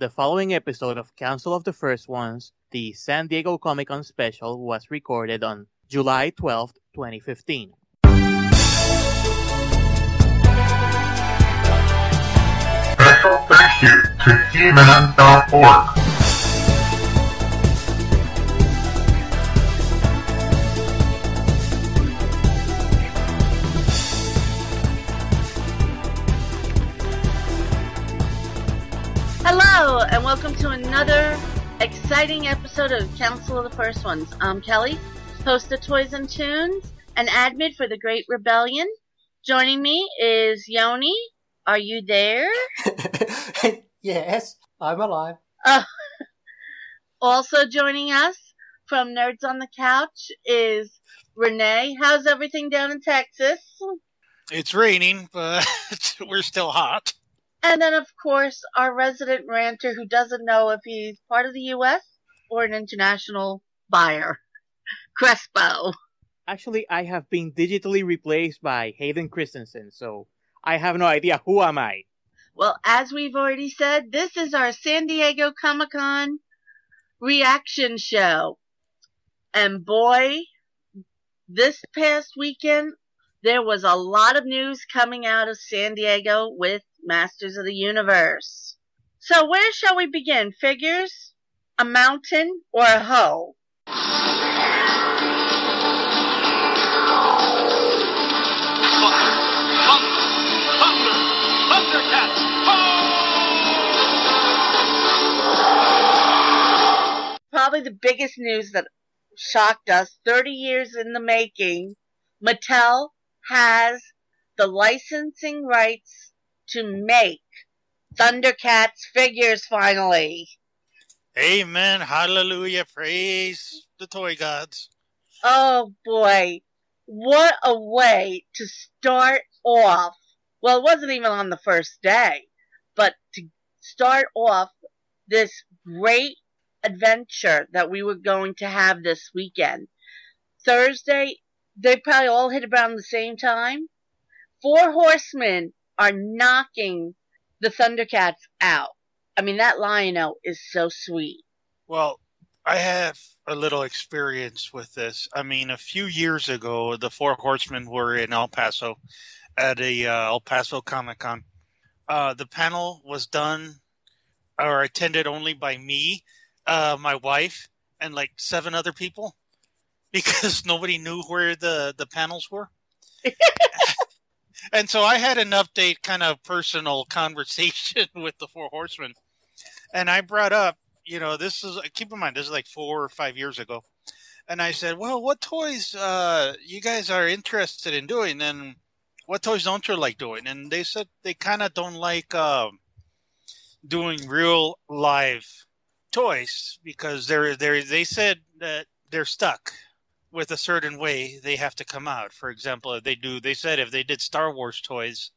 The following episode of Council of the First Ones, the San Diego Comic Con special, was recorded on July 12, 2015. Special thank you to He-Man.org. welcome to another exciting episode of Council of the First Ones. I'm Kelly, host of Toys and Tunes, and admin for the Great Rebellion. Joining me is Yoni. Are you there? yes, I'm alive. Uh, also joining us from Nerds on the Couch is Renee. How's everything down in Texas? It's raining, but we're still hot. And then, of course, our resident ranter who doesn't know if he's part of the U.S. or an international buyer, Crespo. Actually, I have been digitally replaced by Hayden Christensen, so I have no idea who am I. Well, as we've already said, this is our San Diego Comic Con reaction show. And boy, this past weekend, there was a lot of news coming out of San Diego with Masters of the Universe. So where shall we begin? Figures? A mountain? Or a hoe? Probably the biggest news that shocked us 30 years in the making. Mattel has the licensing rights to make Thundercats figures finally. Amen. Hallelujah. Praise the toy gods. Oh boy, what a way to start off. Well, it wasn't even on the first day, but to start off this great adventure that we were going to have this weekend. Thursday, they probably all hit around the same time. Four horsemen are knocking the Thundercats out. I mean, that Lion-O is so sweet. Well, I have a little experience with this. I mean, a few years ago, the Four Horsemen were in El Paso at a uh, El Paso Comic Con. Uh, the panel was done or attended only by me, uh, my wife, and like seven other people because nobody knew where the, the panels were. and so I had an update, kind of personal conversation with the Four Horsemen. And I brought up, you know, this is, keep in mind, this is like four or five years ago. And I said, well, what toys uh, you guys are interested in doing? And what toys don't you like doing? And they said they kind of don't like uh, doing real live toys because they're they they said that they're stuck with a certain way they have to come out. For example, if they do they said if they did Star Wars toys,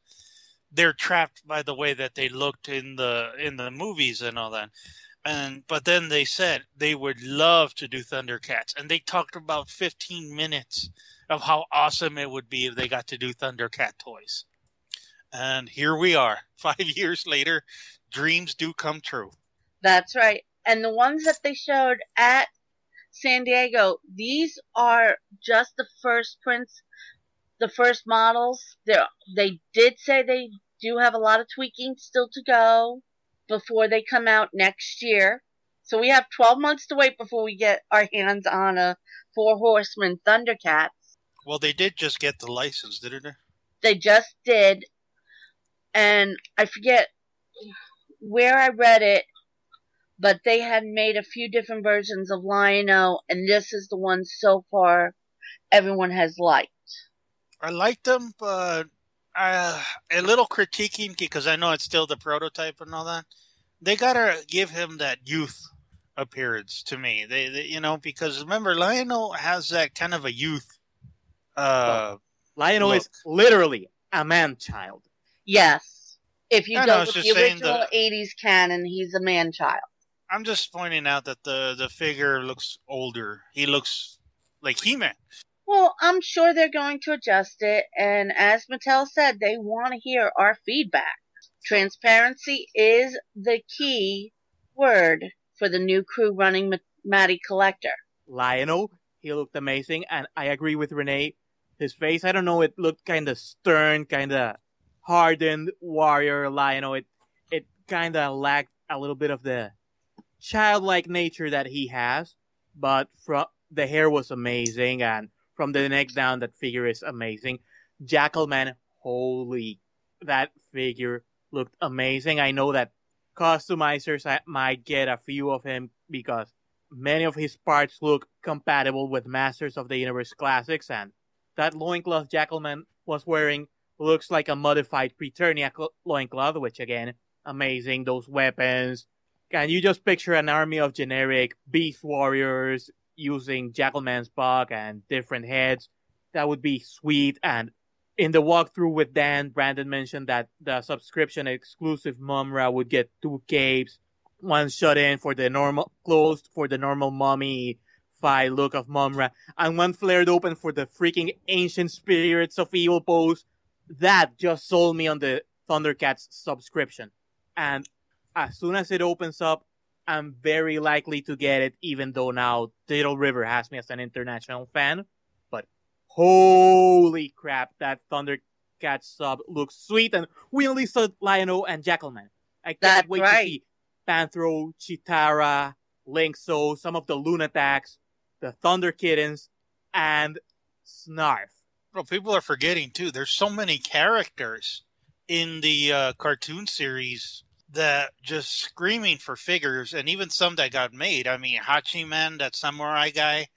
they're trapped by the way that they looked in the in the movies and all that. And but then they said they would love to do Thundercats and they talked about 15 minutes of how awesome it would be if they got to do Thundercat toys. And here we are, 5 years later, dreams do come true. That's right. And the ones that they showed at San Diego, these are just the first prints, the first models. They they did say they do have a lot of tweaking still to go before they come out next year. So we have 12 months to wait before we get our hands on a Four Horsemen Thundercats. Well, they did just get the license, didn't they? They just did. And I forget where I read it, but they had made a few different versions of Lion-O, and this is the one so far everyone has liked. I liked them, but uh, a little critiquing because I know it's still the prototype and all that. They gotta give him that youth appearance to me. They, they you know, because remember, Lion-O has that kind of a youth. Uh, Lion-O Look. is literally a man-child. Yes. If you I go know, I with just the saying original the- 80s canon, he's a man-child. I'm just pointing out that the the figure looks older. He looks like He-Man. Well, I'm sure they're going to adjust it, and as Mattel said, they want to hear our feedback. Transparency is the key word for the new crew running Ma- Matty Collector? Lion-O, he looked amazing, and I agree with Renee. His face, I don't know, it looked kind of stern, kind of hardened warrior Lion-O. It it kind of lacked a little bit of the childlike nature that he has, but from the hair was amazing, and from the neck down, that figure is amazing. Jackalman, holy, that figure looked amazing. I know that customizers might get a few of him because many of his parts look compatible with Masters of the Universe classics, and that loincloth Jackalman was wearing looks like a modified Preternia cl- loincloth, which again, amazing. Those weapons. Can you just picture an army of generic beast warriors using Jackalman's bug and different heads? That would be sweet. And in the walkthrough with Dan, Brandon mentioned that the subscription exclusive Mumm-Ra would get two capes, one shut in for the normal, closed for the normal mummy fi look of Mumm-Ra, and one flared open for the freaking ancient spirits of evil pose. That just sold me on the Thundercats subscription. And as soon as it opens up, I'm very likely to get it, even though now Digital River has me as an international fan. But holy crap, that Thundercats sub looks sweet, and we only saw Lion-O and Jackalman. I can't That's wait right. to see Panthro, Cheetara, Lynx-O, some of the Lunataks, the Thunder Kittens, and Snarf. Well, people are forgetting too. There's so many characters in the uh, cartoon series that just screaming for figures, and even some that got made. I mean, Hachiman, that samurai guy,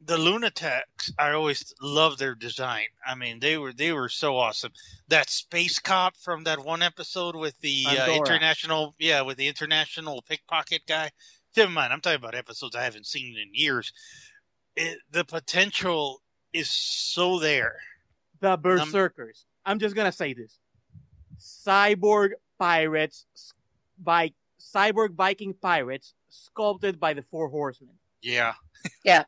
the Lunataks. I always loved their design. I mean, they were they were so awesome. That space cop from that one episode with the uh, international, yeah, with the international pickpocket guy. Never mind. I'm talking about episodes I haven't seen in years. It, the potential is so there. The Berserkers. I'm just gonna say this. Cyborg pirates by cyborg Viking pirates sculpted by the Four Horsemen. Yeah. Yeah.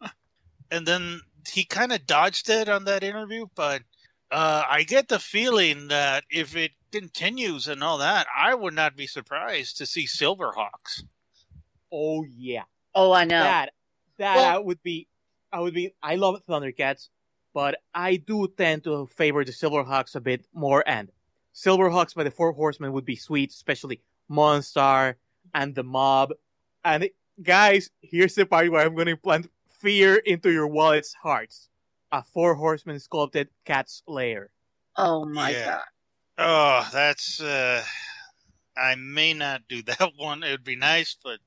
and then he kind of dodged it on that interview, but uh, I get the feeling that if it continues and all that, I would not be surprised to see Silverhawks. Oh yeah. Oh, I know. That that Well- I would be I would be I love Thundercats, but I do tend to favor the Silverhawks a bit more and Silverhawks by the Four Horsemen would be sweet, especially Monstar and the mob. And guys, here's the part where I'm gonna plant fear into your wallet's hearts. A four horsemen sculpted cat's lair. Oh my Yeah. god. Oh, that's. Uh, I may not do that one. It would be nice, but.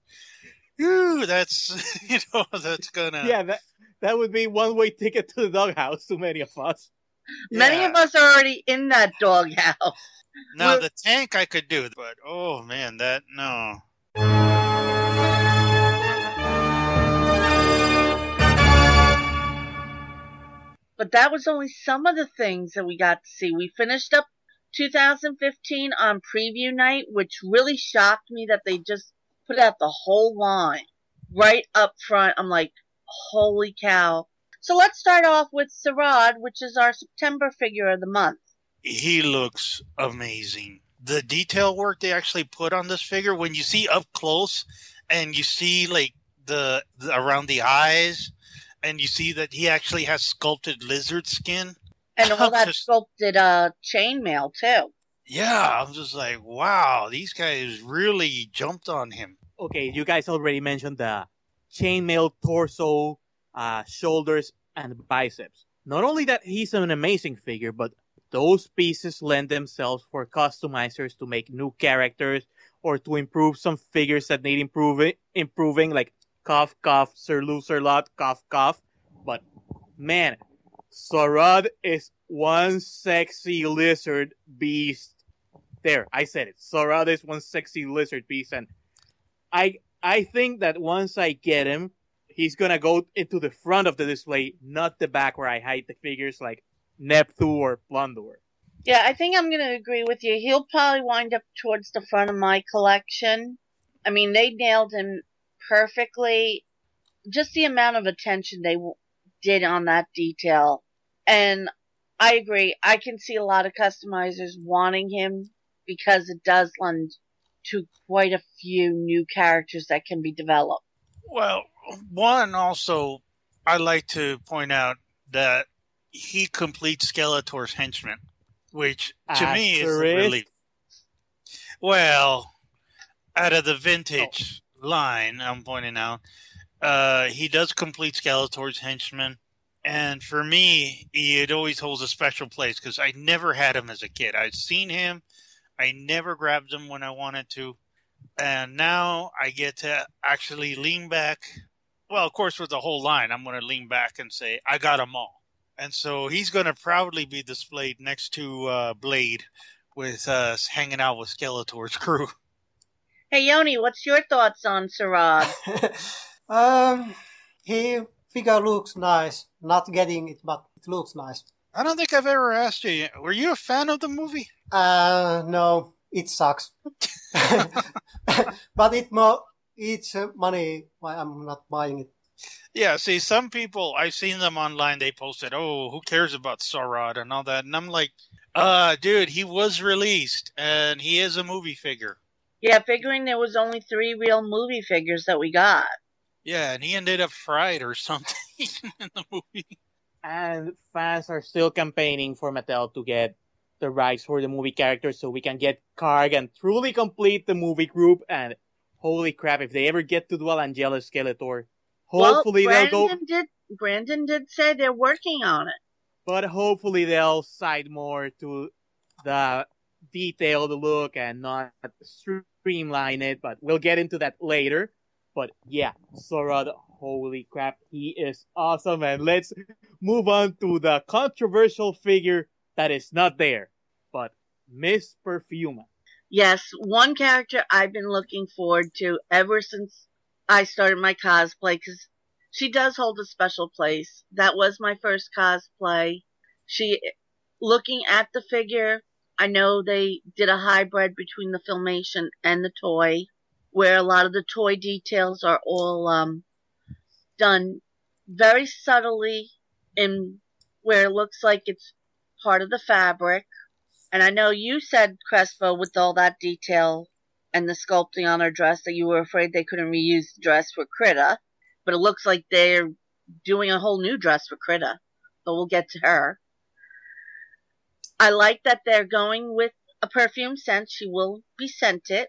Ooh, that's you know that's gonna Yeah, that that would be one way ticket to the doghouse to many of us. Many Yeah. of us are already in that doghouse. Now Well- the tank I could do, but oh man, that no. But that was only some of the things that we got to see. We finished up 2015 on preview night, which really shocked me that they just put out the whole line right up front. I'm like, holy cow. So let's start off with Saurod, which is our September figure of the month. He looks amazing. The detail work they actually put on this figure, when you see up close, and you see like the, the around the eyes, and you see that he actually has sculpted lizard skin. And all that Just- sculpted uh, chainmail too. Yeah, I'm just like, wow, these guys really jumped on him. Okay, you guys already mentioned the chainmail torso, uh, shoulders, and biceps. Not only that he's an amazing figure, but those pieces lend themselves for customizers to make new characters or to improve some figures that need improving, improving like cough, cough, Sir Loserlot, cough, cough. But man, Saurod is one sexy lizard beast. There, I said it. Saurod is one sexy lizard beast, and I I think that once I get him, he's gonna go into the front of the display, not the back where I hide the figures like Neptune or Plundor. Yeah, I think I'm going to agree with you. He'll probably wind up towards the front of my collection. I mean, they nailed him perfectly. Just the amount of attention they w- did on that detail. And I agree. I can see a lot of customizers wanting him because it does lend to quite a few new characters that can be developed. Well, one also, I like to point out that he completes Skeletor's henchman, which to me is really well out of the vintage line. I'm pointing out, uh, he does complete Skeletor's henchman, and for me, it always holds a special place because I never had him as a kid. I've seen him, I never grabbed him when I wanted to, and now I get to actually lean back. Well, of course, with the whole line, I'm going to lean back and say, I got them all. And so he's going to proudly be displayed next to uh, Blade with us hanging out with Skeletor's crew. Hey Yoni, what's your thoughts on Saurod? um, he figure looks nice. Not getting it, but it looks nice. I don't think I've ever asked you, yet. were you a fan of the movie? Uh, no, it sucks. but it mo it's money. Why I'm not buying it. Yeah, see, some people, I've seen them online, they posted, oh, who cares about Saurod and all that. And I'm like, uh, dude, he was released and he is a movie figure. yeah, figuring there was only three real movie figures that we got. Yeah, and he ended up fried or something in the movie. and fans are still campaigning for Mattel to get the rights for the movie characters so we can get Karg and truly complete the movie group. And holy crap, if they ever get to duel Langella Skeletor, hopefully well, they'll go. Brandon did. Brandon did say they're working on it. But hopefully they'll side more to the detailed look and not streamline it. But we'll get into that later. But yeah, Saurod, holy crap, he is awesome. And let's move on to the controversial figure that is not there, but Miss Perfuma. Yes, one character I've been looking forward to ever since I started my cosplay because she does hold a special place. That was my first cosplay. She, looking at the figure, I know they did a hybrid between the filmation and the toy, where a lot of the toy details are all um, done very subtly in where it looks like it's part of the fabric. And I know you said, Crespo, with all that detail and the sculpting on her dress, that you were afraid they couldn't reuse the dress for Critta. But it looks like they're doing a whole new dress for Critta. But we'll get to her. I like that they're going with a perfume scent. She will be scented.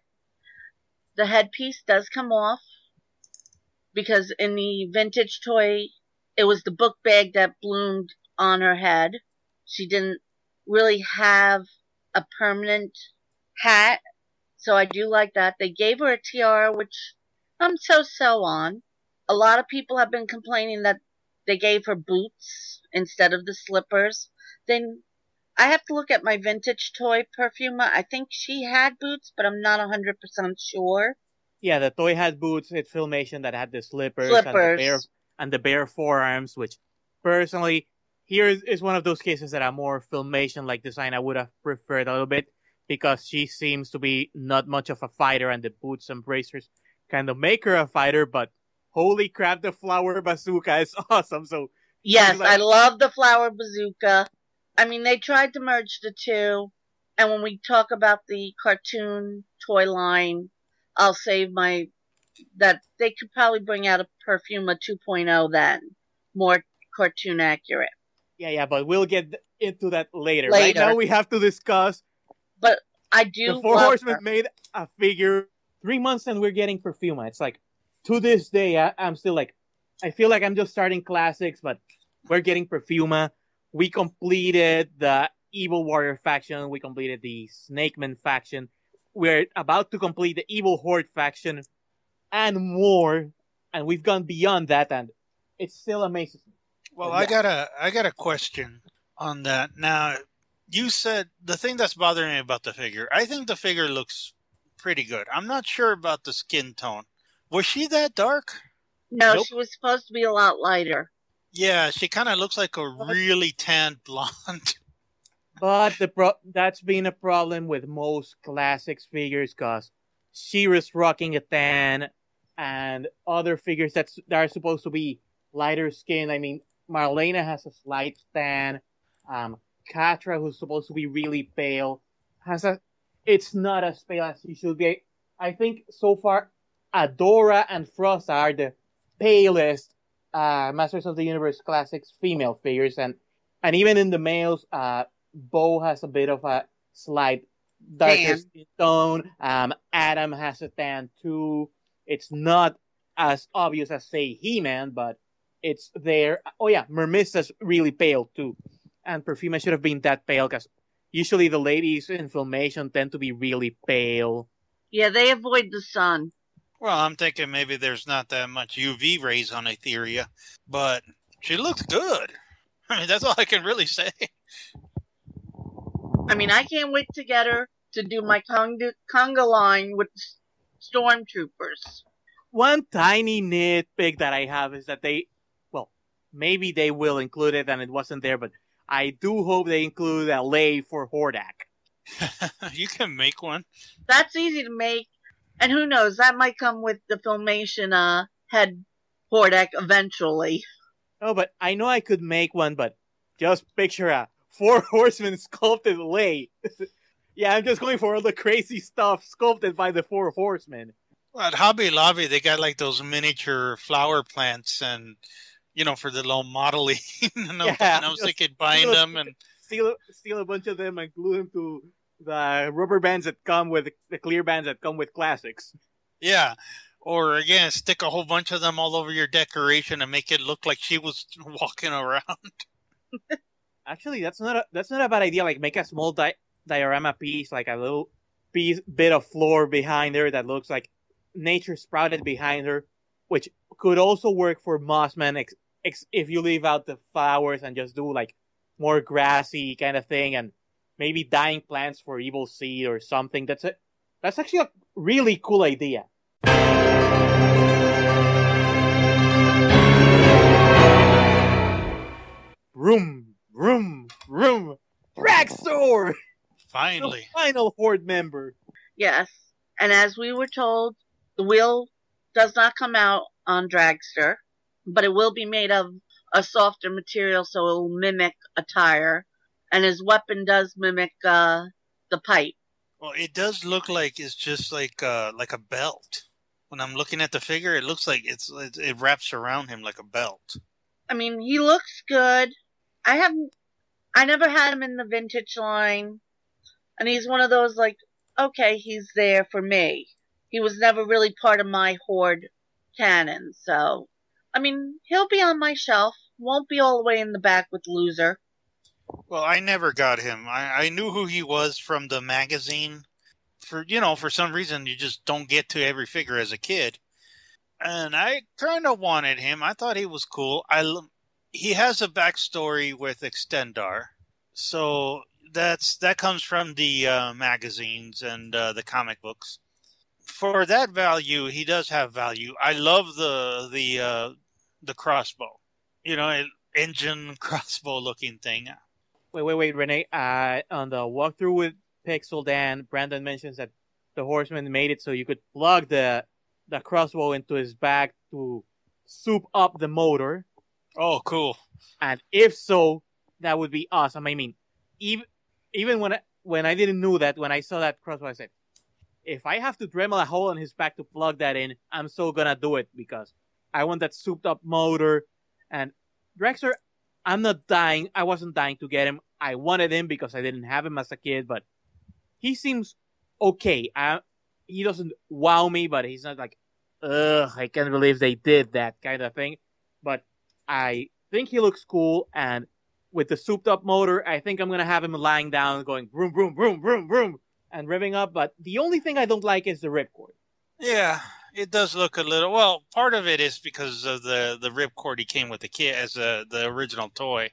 The headpiece does come off because in the vintage toy, it was the book bag that bloomed on her head. She didn't really have a permanent hat. So I do like that. They gave her a tiara, which I'm so so on. A lot of people have been complaining that they gave her boots instead of the slippers. Then I have to look at my vintage toy Perfuma. I think she had boots, but I'm not 100% sure. Yeah, the toy had boots. It's filmation that had the slippers, and the Slippers. bare and the bare forearms, which personally here is, is one of those cases that a more filmation like design I would have preferred a little bit because she seems to be not much of a fighter and the boots and bracers kind of make her a fighter, but holy crap, the flower bazooka is awesome. So Yes, like- I love the flower bazooka. I mean, they tried to merge the two. And when we talk about the cartoon toy line, I'll save my, that they could probably bring out a Perfuma 2.0 then. More cartoon accurate. Yeah, yeah, but we'll get into that later. Right now we have to discuss But I do the Four Horsemen her. made a figure three months and we're getting Perfuma. It's like to this day I, I'm still like I feel like I'm just starting classics, but we're getting Perfuma. We completed the Evil Warrior faction. We completed the Snakeman faction. We're about to complete the Evil Horde faction and more. And we've gone beyond that, and it still amazes me. Well, Yeah. I got a I got a question on that. Now, you said the thing that's bothering me about the figure. I think the figure looks pretty good. I'm not sure about the skin tone. Was she that dark? No, Nope. she was supposed to be a lot lighter. Yeah, she kind of looks like a really tanned blonde. But the pro- that's been a problem with most classics figures because She-Ra's rocking a tan and other figures that's, that are supposed to be lighter skin. I mean, Marlena has a slight tan. Um, Catra, who's supposed to be really pale, has a, it's not as pale as she should be. I think so far Adora and Frost are the palest uh, Masters of the Universe Classics female figures, and and even in the males, uh, Bow has a bit of a slight darker skin tone. Um, Adam has a tan too. It's not as obvious as say He-Man, but it's there. Oh yeah, Mermista's really pale too, and Perfuma should have been that pale because usually the ladies in Filmation tend to be really pale. Yeah, they avoid the sun. Well, I'm thinking maybe there's not that much UV rays on Etheria, but she looks good. I mean, that's all I can really say. I mean, I can't wait to get her to do my conga, conga line with s- stormtroopers. One tiny nitpick that I have is that they, well, maybe they will include it and it wasn't there, but I do hope they include a lay for Hordak. you can make one. That's easy to make, and who knows, that might come with the filmation uh head Hordak eventually. Oh, but I know I could make one, but just picture a four horsemen sculpted lay. yeah, I'm just going for all the crazy stuff sculpted by the four horsemen. Well, at Hobby Lobby, they got like those miniature flower plants, and you know, for the little modeling. and, I was- Yeah, and I was thinking buying them, and Steal, steal a bunch of them and glue them to the rubber bands that come with the clear bands that come with classics. yeah. Or again, stick a whole bunch of them all over your decoration and make it look like she was walking around. Actually, that's not a that's not a bad idea. Like make a small di- diorama piece, like a little piece bit of floor behind her that looks like nature sprouted behind her, which could also work for Mossman ex- ex- if you leave out the flowers and just do like more grassy kind of thing, and maybe dying plants for Evil Seed or something. That's it. That's actually a really cool idea. Vroom, vroom, vroom. Braxor! The Finally. final horde member. Yes, and as we were told, the wheel does not come out on Dragstor, but it will be made of a softer material, so it will mimic a tire, and his weapon does mimic uh, the pipe. Well, it does look like it's just like uh like a belt. When I'm looking at the figure, it looks like it's it, it wraps around him like a belt. I mean, he looks good. I haven't, I never had him in the vintage line, and he's one of those like, okay, he's there for me. He was never really part of my horde canon, so I mean, he'll be on my shelf. Won't be all the way in the back with loser. Well, I never got him. I, I knew who he was from the magazine. For you know, for some reason, you just don't get to every figure as a kid. And I kind of wanted him. I thought he was cool. I he has a backstory with Extendar, so that's that comes from the uh, magazines and uh, the comic books. For that value, he does have value. I love the the uh, the crossbow. You know, an engine crossbow looking thing. Wait, wait, wait, Renee. Uh, on the walkthrough with Pixel Dan, Brandon mentions that the horseman made it so you could plug the the crossbow into his back to soup up the motor. Oh, cool. And if so, that would be awesome. I mean, even even when I, when I didn't know that, when I saw that crossbow, I said, if I have to Dremel a hole in his back to plug that in, I'm so gonna do it because I want that souped up motor. And Dragstor, I'm not dying. I wasn't dying to get him. I wanted him because I didn't have him as a kid, but he seems okay. I, he doesn't wow me, but he's not like, ugh, I can't believe they did that kind of thing. But I think he looks cool, and with the souped up motor, I think I'm gonna have him lying down, going vroom, vroom, vroom, vroom, vroom, and revving up. But the only thing I don't like is the ripcord. Yeah, it does look a little. Well, part of it is because of the the ripcord he came with the kit as a, the original toy,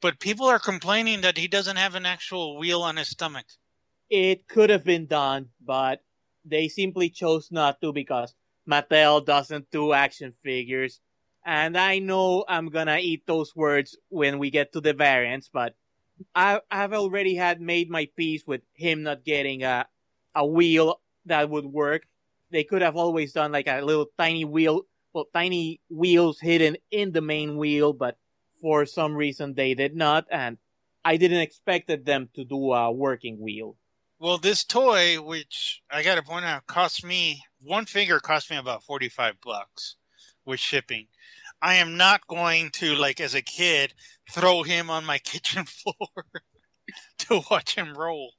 but people are complaining that he doesn't have an actual wheel on his stomach. It could have been done, but they simply chose not to because Mattel doesn't do action figures. And I know I'm gonna eat those words when we get to the variants, but I, I've already had made my peace with him not getting a, a wheel that would work. They could have always done like a little tiny wheel, well, tiny wheels hidden in the main wheel, but for some reason they did not, and I didn't expect them to do a working wheel. Well, this toy, which I got to point out, cost me one finger cost me about forty five bucks with shipping. I am not going to like as a kid throw him on my kitchen floor to watch him roll.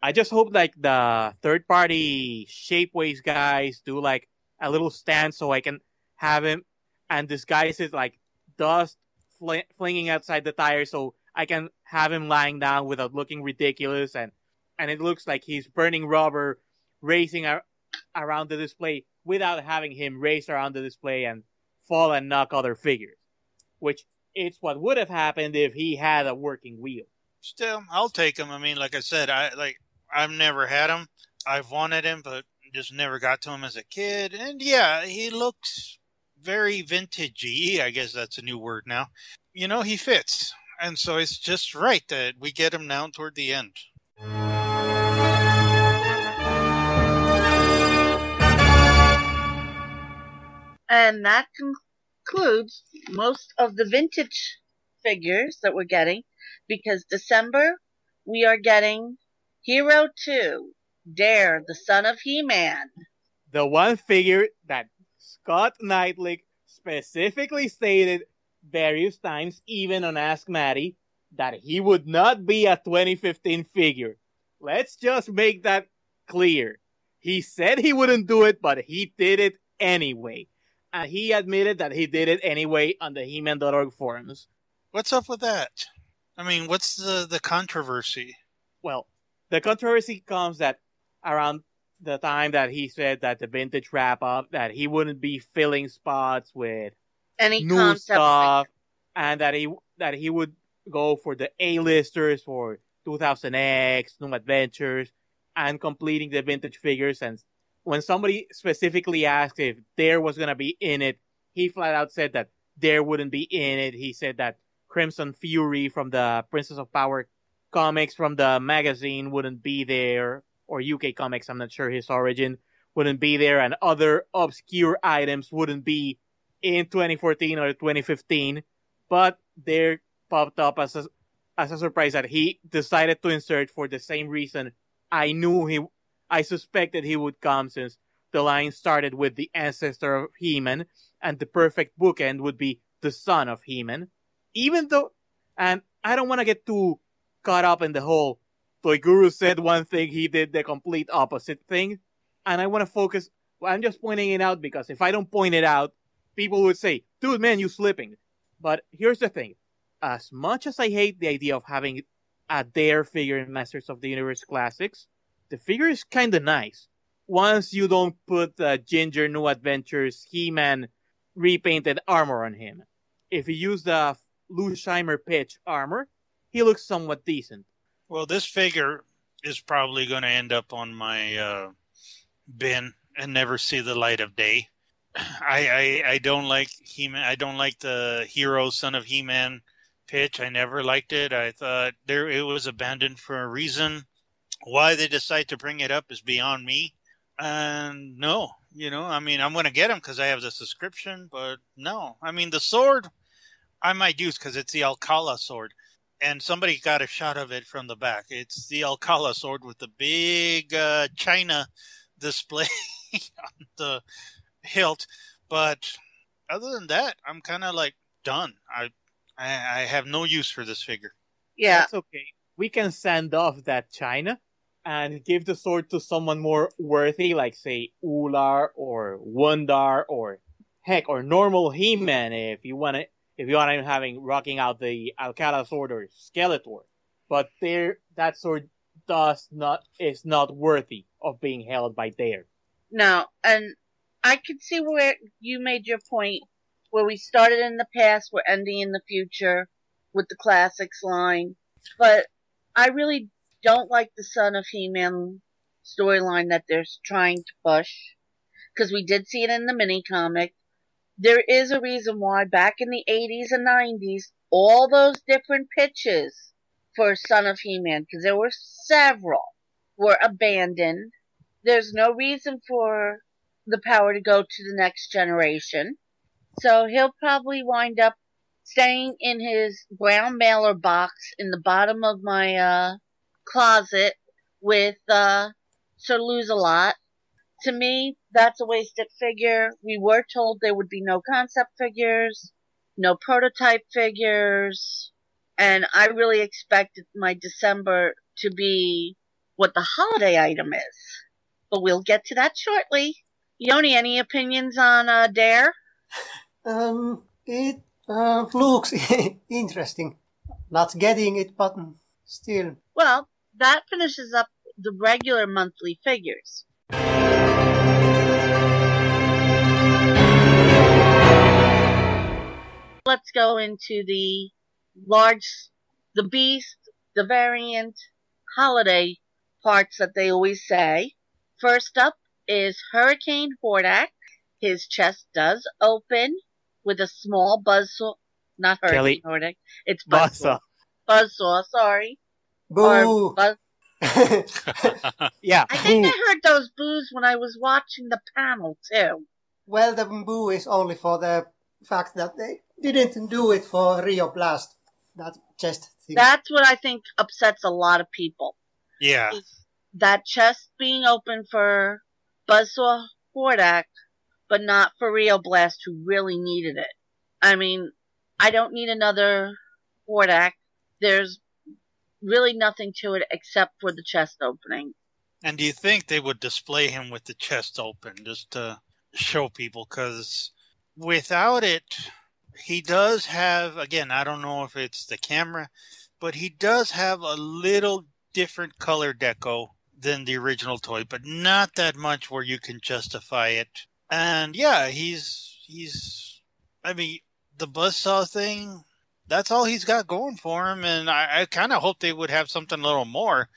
I just hope like the third party Shapeways guys do like a little stand so I can have him and disguise it like dust fl- flinging outside the tire so I can have him lying down without looking ridiculous and and it looks like he's burning rubber racing ar- around the display without having him race around the display and fall and knock other figures which it's what would have happened if he had a working wheel Still, I'll take him. I mean, like I said, I like I've never had him. I've wanted him, but just never got to him as a kid. And yeah, he looks very vintagey. I guess that's a new word now. You know, he fits. And so it's just right that we get him now toward the end. And that concludes most of the vintage figures that we're getting because December we are getting Hero 2, Dare, the son of He-Man. the one figure that Scott Neitlich specifically stated various times, even on Ask Matty, that he would not be a 2015 figure. Let's just make that clear. He said he wouldn't do it, but he did it anyway. And he admitted that he did it anyway on the He-Man.org forums. What's up with that? I mean, what's the, the controversy? Well, the controversy comes that around the time that he said that the vintage wrap up that he wouldn't be filling spots with Any new concept stuff, and that he that he would go for the A-listers for 2000X, New Adventures, and completing the vintage figures. And when somebody specifically asked if Dare was gonna be in it, he flat out said that Dare wouldn't be in it. He said that Crimson Fury from the Princess of Power comics from the magazine wouldn't be there, or UK comics, I'm not sure his origin, wouldn't be there, and other obscure items wouldn't be in 2014 or 2015, but they popped up as a, as a surprise that he decided to insert for the same reason I knew he, I suspected he would come since the line started with the ancestor of He-Man, and the perfect bookend would be the son of He-Man. Even though, and I don't want to get too caught up in the whole Toy Guru said one thing, he did the complete opposite thing, and I want to focus. I'm just pointing it out because if I don't point it out, people would say, "Dude, man, you're slipping." But here's the thing: as much as I hate the idea of having a Dare figure in Masters of the Universe Classics, the figure is kind of nice. Once you don't put the Ginger New Adventures He-Man repainted armor on him. If you use the Lou Scheimer pitch armor, he looks somewhat decent. Well, this figure is probably going to end up on my uh, bin and never see the light of day. I, I I don't like He. I don't like the hero son of He Man pitch. I never liked it. I thought there it was abandoned for a reason. Why they decide to bring it up is beyond me. And no, you know, I mean, I'm going to get him because I have the subscription, but no, I mean, the sword I might use because it's the Alcala sword and somebody got a shot of it from the back. It's the Alcala sword with the big uh, China display on the hilt. But other than that, I'm kind of like done. I, I I have no use for this figure. Yeah, That's okay. We can send off that China and give the sword to someone more worthy, like say Ular or Wundar or heck or normal He-Man if you want to if you want him having rocking out the Alcala sword or Skeletor. But there that sword does not is not worthy of being held by Dare. no, and I could see where you made your point. Where we started in the past, we're ending in the future with the classics line. But I really don't like the Son of He-Man storyline that they're trying to push. Because we did see it in the mini comic. There is a reason why back in the 80s and 90s, all those different pitches for Son of He-Man, because there were several, were abandoned. There's no reason for the power to go to the next generation. So he'll probably wind up staying in his brown mailer box in the bottom of my uh, closet with uh, Sir Lose-A-Lot. To me, that's a wasted figure. We were told there would be no concept figures, no prototype figures, and I really expected my December to be what the holiday item is. But we'll get to that shortly. Yoni, any opinions on uh, Dare? Um, it uh, looks interesting. Not getting it, but still. Well, that finishes up the regular monthly figures. Let's go into the large, the beast, the variant, holiday parts that they always say. First up is Hurricane Hordak. His chest does open with a small buzzsaw. Not Hurricane Kelly. Hordak. It's Buzzsaw. Buzzsaw. Buzzsaw, sorry. Boo! Buzz- Yeah. I think boo. I heard those boos when I was watching the panel too. well, the boo is only for the fact that they didn't do it for Rio Blast. That chest thing. That's what I think upsets a lot of people. Yeah. That chest being open for Buzzsaw Hordak, but not for Rio Blast, who really needed it. I mean, I don't need another Hordak. There's really nothing to it except for the chest opening. And do you think they would display him with the chest open just to show people? Because without it, he does have, again, I don't know if it's the camera, but he does have a little different color deco than the original toy, but not that much where you can justify it. And yeah, he's, he's, I mean, the buzzsaw thing, that's all he's got going for him. And I, I kind of hope they would have something a little more.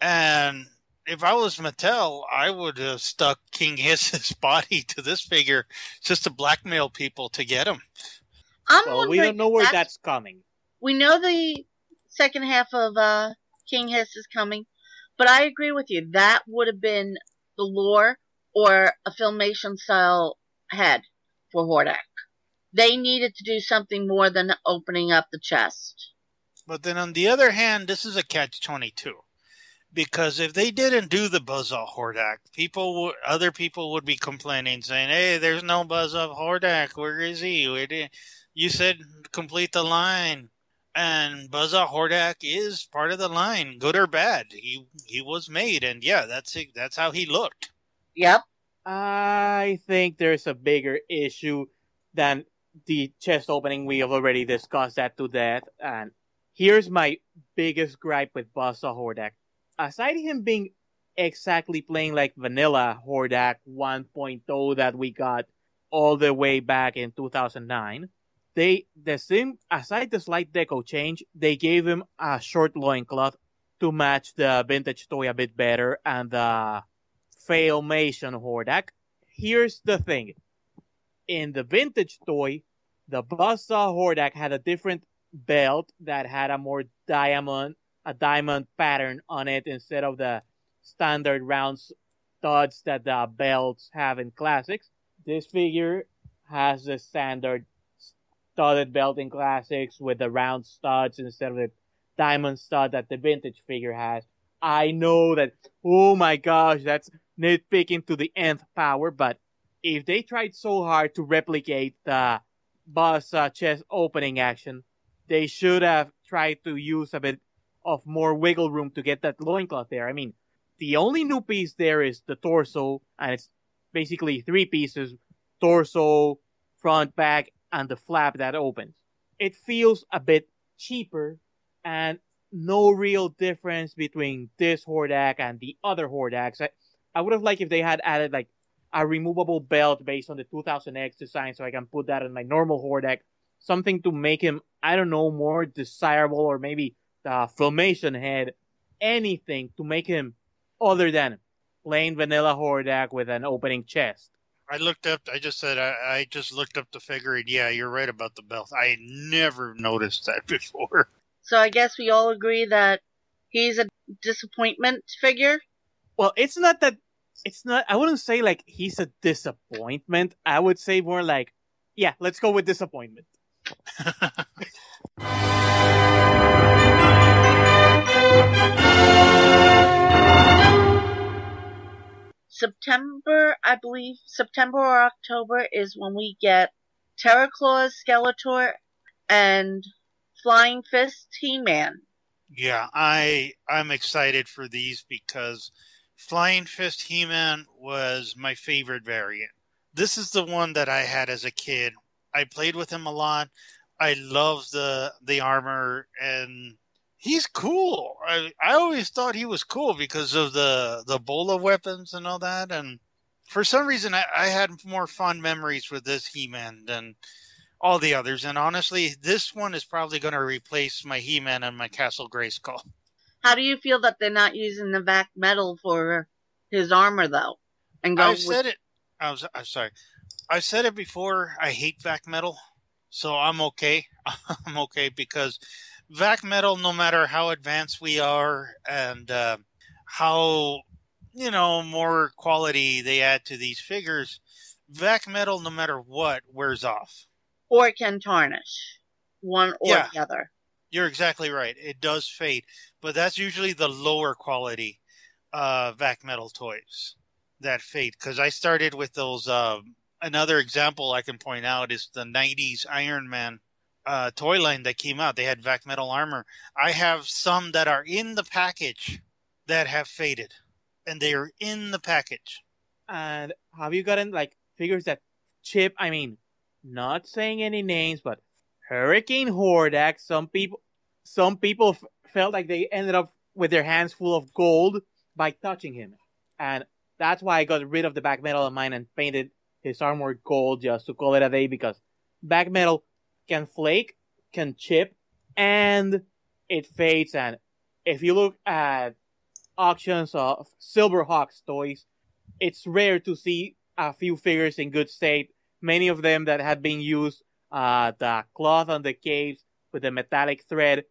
And if I was Mattel, I would have stuck King Hiss's body to this figure just to blackmail people to get him. I'm Well, we don't know where that's- that's coming. we know the second half of uh, King Hiss is coming, but I agree with you. That would have been the lore or a filmation style head for Hordak. They needed to do something more than opening up the chest. But then on the other hand, this is a catch 22. Because if they didn't do the Buzzsaw Hordak, people would, other people would be complaining, saying, "Hey, there's no Buzzsaw Hordak. Where is he? Where did, you said complete the line." And Buzzsaw Hordak is part of the line, good or bad. He he was made, and yeah, that's it, that's how he looked. Yep. I think there's a bigger issue than the chest opening. We have already discussed that to death. And here's my biggest gripe with Buzzsaw Hordak. Aside him being exactly playing like vanilla Hordak 1.0 that we got all the way back in 2009, they the same aside the slight deco change, they gave him a short loincloth to match the vintage toy a bit better and the Failmation Hordak. Here's the thing. In the vintage toy, the Buzzsaw Hordak had a different belt that had a more diamond, a diamond pattern on it instead of the standard round studs that the belts have in classics. This figure has the standard studded belt in classics with the round studs instead of the diamond stud that the vintage figure has. I know that, oh my gosh, that's nitpicking to the nth power, but if they tried so hard to replicate the boss uh, chest opening action, they should have tried to use a bit of more wiggle room to get that loincloth there. I mean, the only new piece there is the torso, and it's basically three pieces torso, front, back, and the flap that opens. It feels a bit cheaper and no real difference between this Hordak and the other Hordaks. I, I would have liked if they had added like a removable belt based on the 2000X design so I can put that on my normal Hordak. Something to make him, I don't know, more desirable or maybe the Filmation head. Anything to make him other than plain vanilla Hordak with an opening chest. I looked up. I just said I, I just looked up the figure, and yeah, you're right about the belt. I never noticed that before. So I guess we all agree that he's a disappointment figure. Well, it's not that. It's not. I wouldn't say like he's a disappointment. I would say more like, yeah, let's go with disappointment. September, I believe, September or October is when we get Terror Claws, Skeletor, and Flying Fist He-Man. Yeah, I I'm excited for these because Flying Fist He-Man was my favorite variant. This is the one that I had as a kid. I played with him a lot. I love the the armor and he's cool. I I always thought he was cool because of the the bola weapons and all that and for some reason I, I had more fond memories with this He-Man than all the others and honestly this one is probably going to replace my He-Man and my Castle Grayskull. How do you feel that they're not using the vac metal for his armor though? And I going said with, it. I was. I'm sorry. I said it before. I hate vac metal, so I'm okay. I'm okay because vac metal, no matter how advanced we are and uh, how you know more quality they add to these figures, vac metal, no matter what, wears off. or can tarnish one or Yeah. the other. You're exactly right. It does fade, but that's usually the lower quality uh, vac metal toys that fade. Because I started with those. Um, another example I can point out is the '90s Iron Man uh, toy line that came out. They had vac metal armor. I have some that are in the package that have faded, and they are in the package. And have you gotten like figures that chip? I mean, not saying any names, but Hurricane Hordak. Some people, some people f- felt like they ended up with their hands full of gold by touching him, and that's why I got rid of the vac metal of mine and painted his armor gold just to call it a day because vac metal can flake, can chip, and it fades. And if you look at auctions of Silverhawks toys, it's rare to see a few figures in good state. Many of them that had been used, uh, the cloth on the caves with the metallic thread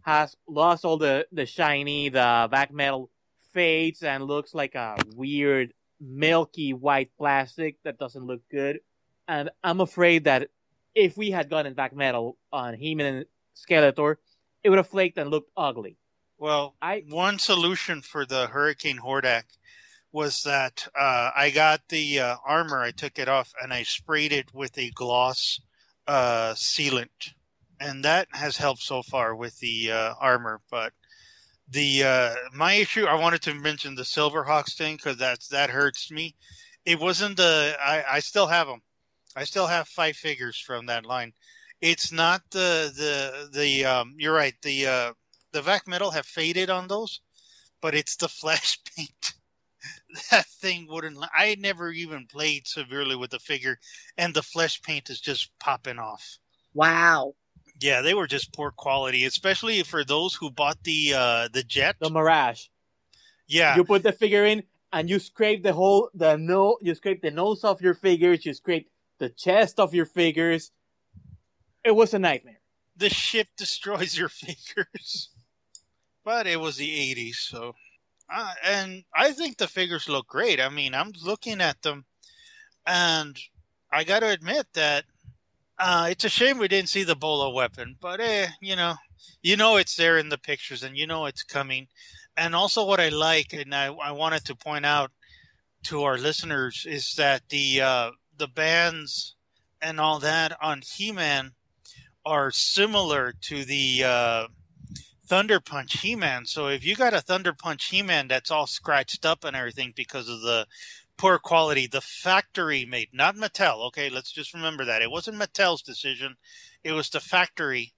has lost all the, the shiny, the vac metal fades and looks like a weird milky white plastic that doesn't look good. And I'm afraid that if we had gotten vac metal on He-Man and Skeletor, it would have flaked and looked ugly. Well, I one solution for the Hurricane Hordak was that uh, I got the uh, armor, I took it off, and I sprayed it with a gloss uh, sealant, and that has helped so far with the uh, armor. But the uh, my issue, I wanted to mention the Silverhawks thing because that's that hurts me. It wasn't the I, I still have them. I still have five figures from that line. It's not the the the um, you're right the uh, the vac metal have faded on those, but it's the flash paint. that thing wouldn't. I never even played severely with the figure, and the flesh paint is just popping off. Wow. Yeah, they were just poor quality, especially for those who bought the uh, the jet. the Maraj. yeah, You put the figure in and you scrape the whole the no you scrape the nose off your figures, you scrape the chest of your figures. It was a nightmare. the ship destroys your figures. But it was the 80s, so. Uh, and I think the figures look great. I mean, I'm looking at them, and I got to admit that uh, it's a shame we didn't see the Bola weapon. But, eh, you know, you know it's there in the pictures, and you know it's coming. And also, what I like, and I, I wanted to point out to our listeners, is that the uh, the bands and all that on He-Man are similar to the uh, Thunder Punch He-Man. So if you got a Thunder Punch He-Man that's all scratched up and everything because of the poor quality, the factory made, not Mattel. Okay, let's just remember that it wasn't Mattel's decision; it was the factory.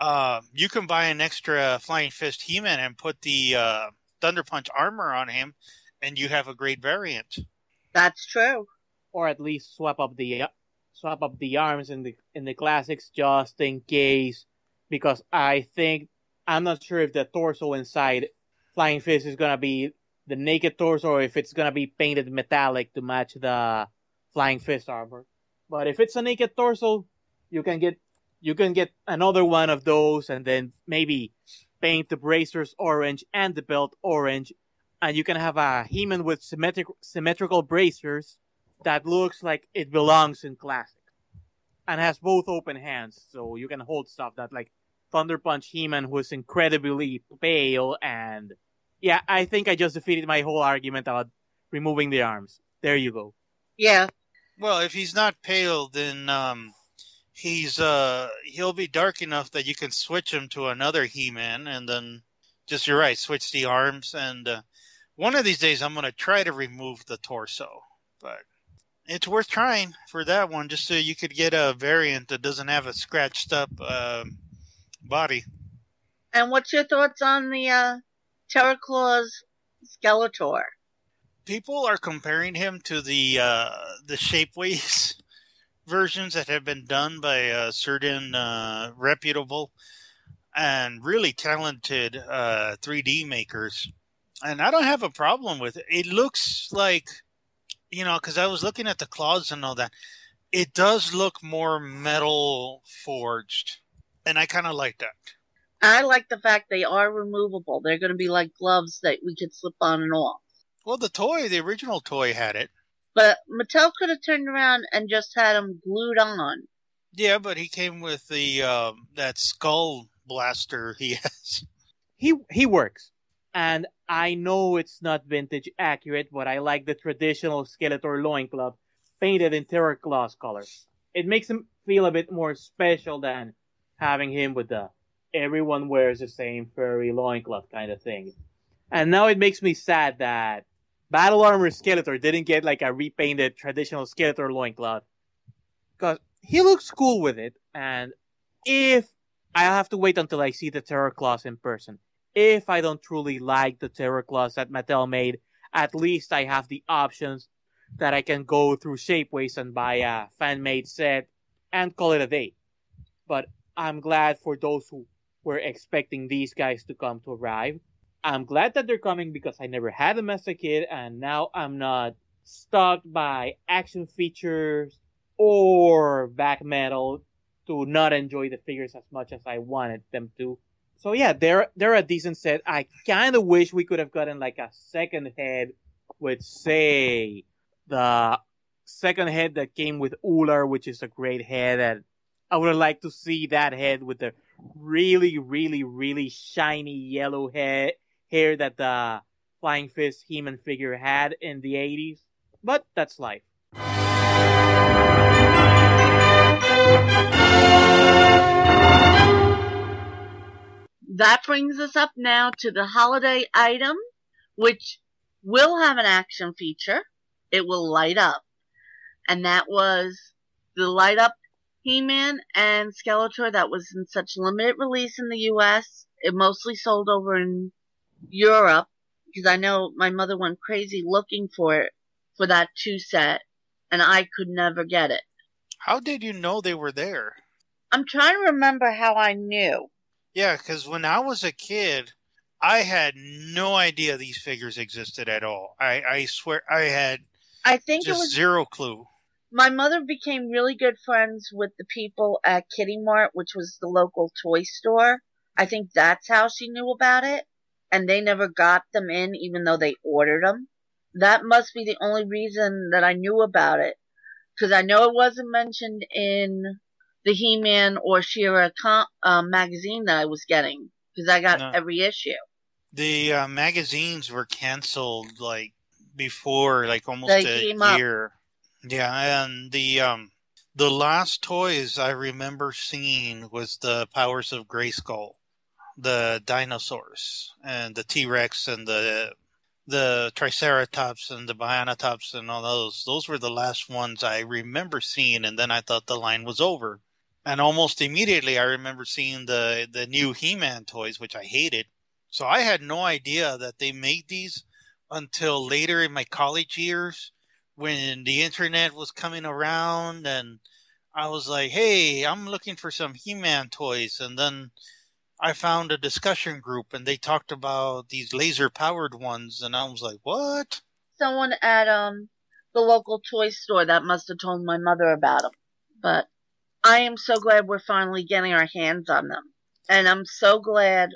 Uh, you can buy an extra Flying Fist He-Man and put the uh, Thunder Punch armor on him, and you have a great variant. That's true. Or at least swap up the swap up the arms in the in the classics just in case because I think I'm not sure if the torso inside Flying Fist is gonna be the naked torso or if it's gonna be painted metallic to match the Flying Fist armor. But if it's a naked torso, you can get you can get another one of those and then maybe paint the bracers orange and the belt orange and you can have a He-Man with symmetric symmetrical bracers that looks like it belongs in classic and has both open hands so you can hold stuff that like Thunder Punch He-Man who is incredibly pale and yeah, I think I just defeated my whole argument about removing the arms. There you go. Yeah. Well, if he's not pale, then um, he's uh he'll be dark enough that you can switch him to another He-Man, and then just you're right, switch the arms. And uh, one of these days, I'm gonna try to remove the torso, but it's worth trying for that one, just so you could get a variant that doesn't have a scratched up um body. And what's your thoughts on the uh, Terror Claws Skeletor? people are comparing him to the uh, the Shapeways versions that have been done by uh, certain uh, reputable and really talented uh, 3D makers, and I don't have a problem with it. It looks like, you know, because I was looking at the claws and all that. It does look more metal forged, and I kind of like that. I like the fact they are removable. They're going to be like gloves that we could slip on and off. Well, the toy, the original toy, had it. But Mattel could have turned around and just had them glued on. Yeah, but he came with the um, that skull blaster he has. He he works, and I know it's not vintage accurate, but I like the traditional Skeletor loincloth painted in Terror Claws colors. It makes him feel a bit more special than having him with the everyone wears the same furry loincloth kind of thing. And now it makes me sad that Battle Armor Skeletor didn't get like a repainted traditional Skeletor loincloth. Because he looks cool with it, and if I have to wait until I see the Terror Claws in person, if I don't truly like the Terror Claws that Mattel made, at least I have the options that I can go through Shapeways and buy a fan made set and call it a day. But I'm glad for those who were expecting these guys to come to arrive. I'm glad that they're coming because I never had them as a kid, and now I'm not stalked by action features or vac metal to not enjoy the figures as much as I wanted them to. So yeah, they're they're a decent set. I kind of wish we could have gotten like a second head with say the second head that came with Oo-Larr, which is a great head, and I would have liked to see that head with the really, really, really shiny yellow hair hair that the Flying Fist He-Man figure had in the 80s. But that's life. That brings us up now to the holiday item, which will have an action feature. It will light up. And that was the light up He-Man and Skeletor that was in such limited release in the US. It mostly sold over in Europe because I know my mother went crazy looking for it for that two set and I could never get it. How did you know they were there? I'm trying to remember how I knew. Yeah, because when I was a kid, I had no idea these figures existed at all. I, I swear I had I think it just was zero clue. my mother became really good friends with the people at Kitty Mart, which was the local toy store. I think that's how she knew about it. And they never got them in, even though they ordered them. That must be the only reason that I knew about it. Because I know it wasn't mentioned in the He-Man or She-Ra com- uh, magazine that I was getting. Because I got No. every issue. The uh, magazines were canceled like before, like almost They a came up. year. Yeah, and the um the last toys I remember seeing was the Powers of Grayskull, the dinosaurs, and the T Rex, and the the Triceratops and the Bionatops and all those. Those were the last ones I remember seeing, and then I thought the line was over. And almost immediately, I remember seeing the the new He-Man toys, which I hated. So I had no idea that they made these until later in my college years when the internet was coming around and I was like, "Hey, I'm looking for some He-Man toys." And then I found a discussion group and they talked about these laser powered ones and I was like, "What?" Someone at um the local toy store that must have told my mother about them. But I am so glad we're finally getting our hands on them. And I'm so glad,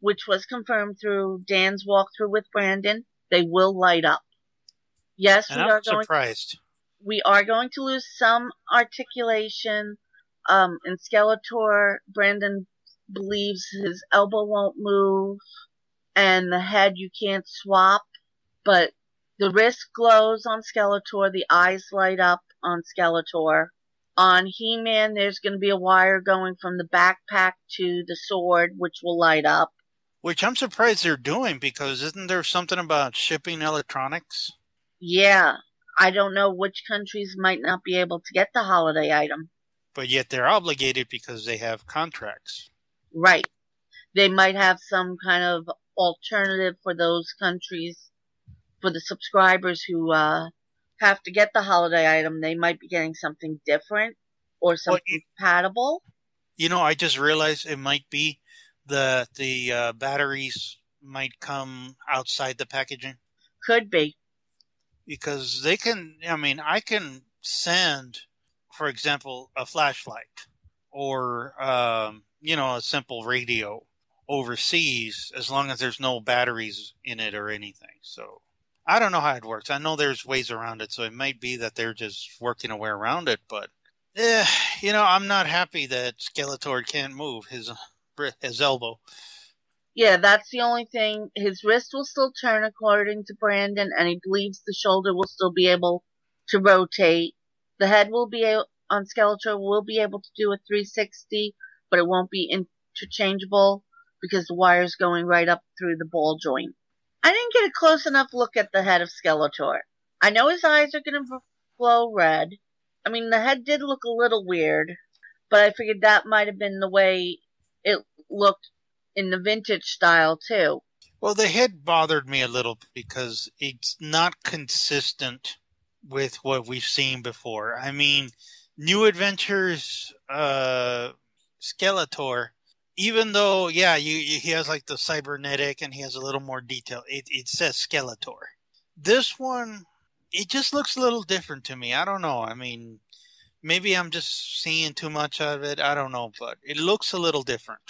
which was confirmed through Dan's walkthrough with Brandon, they will light up. Yes, And we I'm are going surprised. we are going to lose some articulation um, in Skeletor. Brandon believes his elbow won't move, and the head you can't swap, but The wrist glows on Skeletor. The eyes light up on Skeletor. On He-Man, there's going to be a wire going from the backpack to the sword, which will light up. Which I'm surprised they're doing because isn't there something about shipping electronics? Yeah, I don't know which countries might not be able to get the holiday item. But yet they're obligated because they have contracts. Right. They might have some kind of alternative for those countries, for the subscribers who uh, have to get the holiday item. They might be getting something different or something you- compatible. You know, I just realized it might be the the uh, batteries might come outside the packaging Could be. because they can. I mean, I can send, for example, a flashlight or um, you know a simple radio overseas as long as there's no batteries in it or anything. So I don't know how it works. I know there's ways around it, so it might be that they're just working a way around it. But eh, you know, I'm not happy that Skeletor can't move his his elbow. Yeah, that's the only thing. His wrist will still turn according to Brandon, and he believes the shoulder will still be able to rotate. The head will be a- on Skeletor will be able to do a 360, but it won't be interchangeable because the wire's going right up through the ball joint. I didn't get a close enough look at the head of Skeletor. I know his eyes are going to glow red. I mean, the head did look a little weird, but I figured that might have been the way it looked in the vintage style too. Well, the head bothered me a little because it's not consistent with what we've seen before. I mean, New Adventures, uh, Skeletor, even though, yeah, you, you, he has like the cybernetic and he has a little more detail, it, it says Skeletor. This one, it just looks a little different to me. I don't know. I mean, maybe I'm just seeing too much of it. I don't know, but it looks a little different.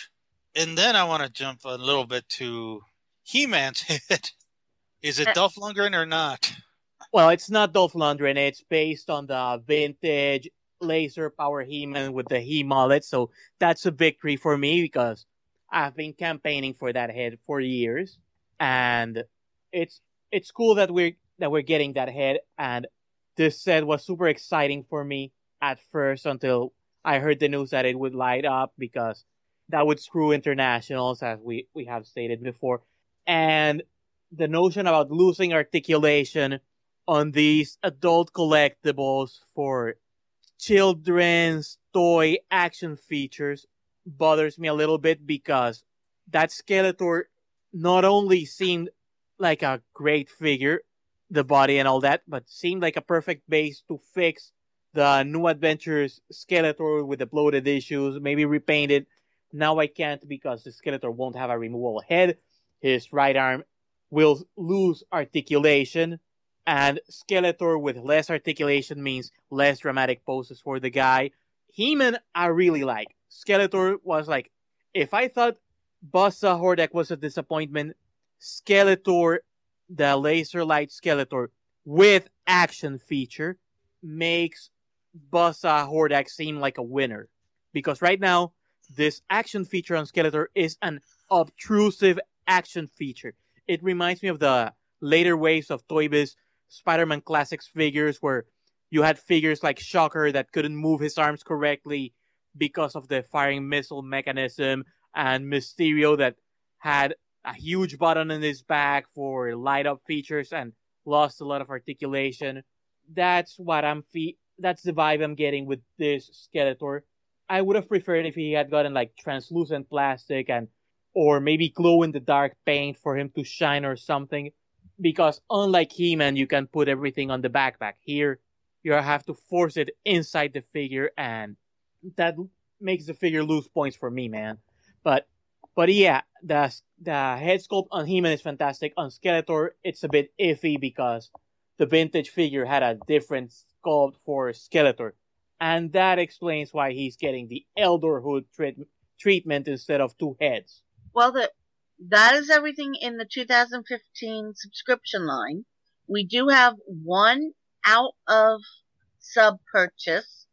And then I want to jump a little bit to He-Man's head. Is it Uh, Dolph Lundgren or not? Well, it's not Dolph Lundgren. It's based on the vintage laser power He-Man with the He mullet. So that's a victory for me because I've been campaigning for that head for years, and it's it's cool that we're that we're getting that head. And this set was super exciting for me at first until I heard the news that it would light up because that would screw internationals, as we we have stated before, and the notion about losing articulation on these adult collectibles for children's toy action features bothers me a little bit because that Skeletor not only seemed like a great figure, the body and all that, but seemed like a perfect base to fix the new adventures Skeletor with the bloated issues, maybe repaint it. Now I can't because the Skeletor won't have a removable head. His right arm will lose articulation and Skeletor with less articulation means less dramatic poses for the guy. He-Man, I really like. Skeletor was like, if I thought Bossa Hordak was a disappointment, Skeletor, the laser light Skeletor with action feature, makes Bossa Hordak seem like a winner. Because right now, this action feature on Skeletor is an obtrusive action feature. It reminds me of the later waves of Toy Spider-Man Classics figures where you had figures like Shocker that couldn't move his arms correctly because of the firing missile mechanism and Mysterio that had a huge button in his back for light up features and lost a lot of articulation. That's what I'm fe- that's the vibe I'm getting with this Skeletor. I would have preferred if he had gotten like translucent plastic and or maybe glow in the dark paint for him to shine or something because unlike He-Man, you can put everything on the backpack. Here, you have to force it inside the figure, and that makes the figure lose points for me, man. But, but yeah, the the head sculpt on He-Man is fantastic. On Skeletor, it's a bit iffy because the vintage figure had a different sculpt for Skeletor, and that explains why he's getting the Elderhood treat- treatment instead of two heads. Well, the, that is everything in the 2015 subscription line. We do have one out of sub purchase.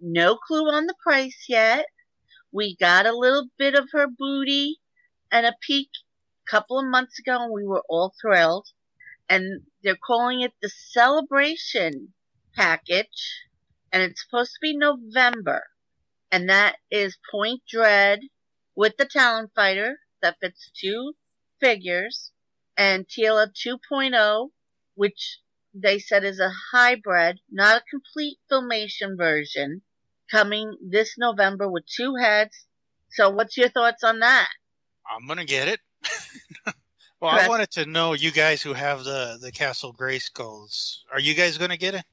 No clue on the price yet. We got a little bit of her booty and a peek a couple of months ago and we were all thrilled. and they're calling it the celebration package and it's supposed to be November and that is Point Dread with the Talon Fighter that fits two figures and Teela 2.0 which they said is a hybrid, not a complete filmation version coming this November with two heads. So what's your thoughts on that? I'm gonna get it. well, I wanted to know you guys who have the the Castle Grayskulls. Are you guys gonna get it?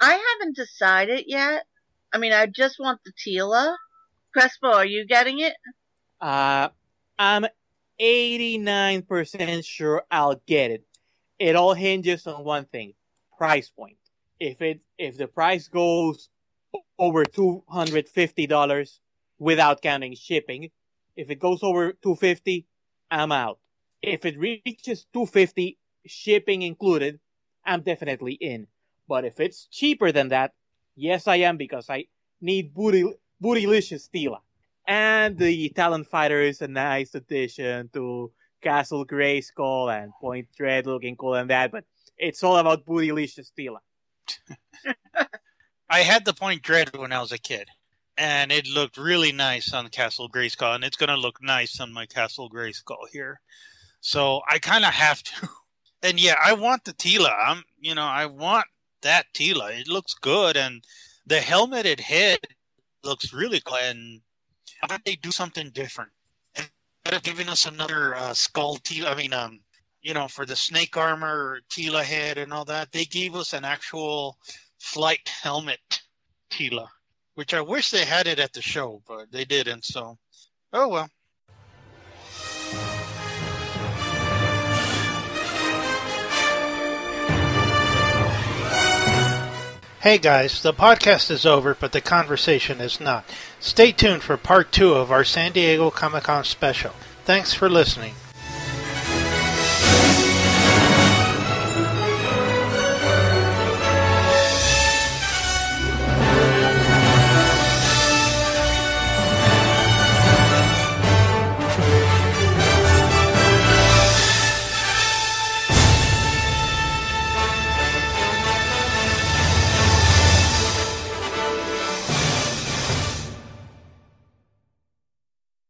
I haven't decided yet. I mean, I just want the Teela. Crespo, are you getting it? Uh, I'm 89% sure I'll get it. It all hinges on one thing: price point. If it if the price goes over two hundred fifty dollars without counting shipping, if it goes over two fifty, I'm out. If it reaches two fifty, shipping included, I'm definitely in. But if it's cheaper than that, yes, I am because I need booty bootylicious Teela. And the Talon Fighter is a nice addition to Castle Grayskull and Point Dread looking cool and that, but it's all about bootylicious Teela. I had the Point Dread when I was a kid, and it looked really nice on Castle Grayskull, and it's gonna look nice on my Castle Grayskull here. So I kind of have to. And yeah, I want the Teela. I'm, you know, I want that Teela. It looks good, and the helmeted head looks really cool. And how about they do something different? Instead of giving us another uh, skull I mean, um, you know, for the snake armor Teela head and all that, they gave us an actual flight helmet Teela, which I wish they had it at the show, but they didn't. So, oh well. Hey guys, the podcast is over, but the conversation is not. Stay tuned for part two of our San Diego Comic Con special. Thanks for listening.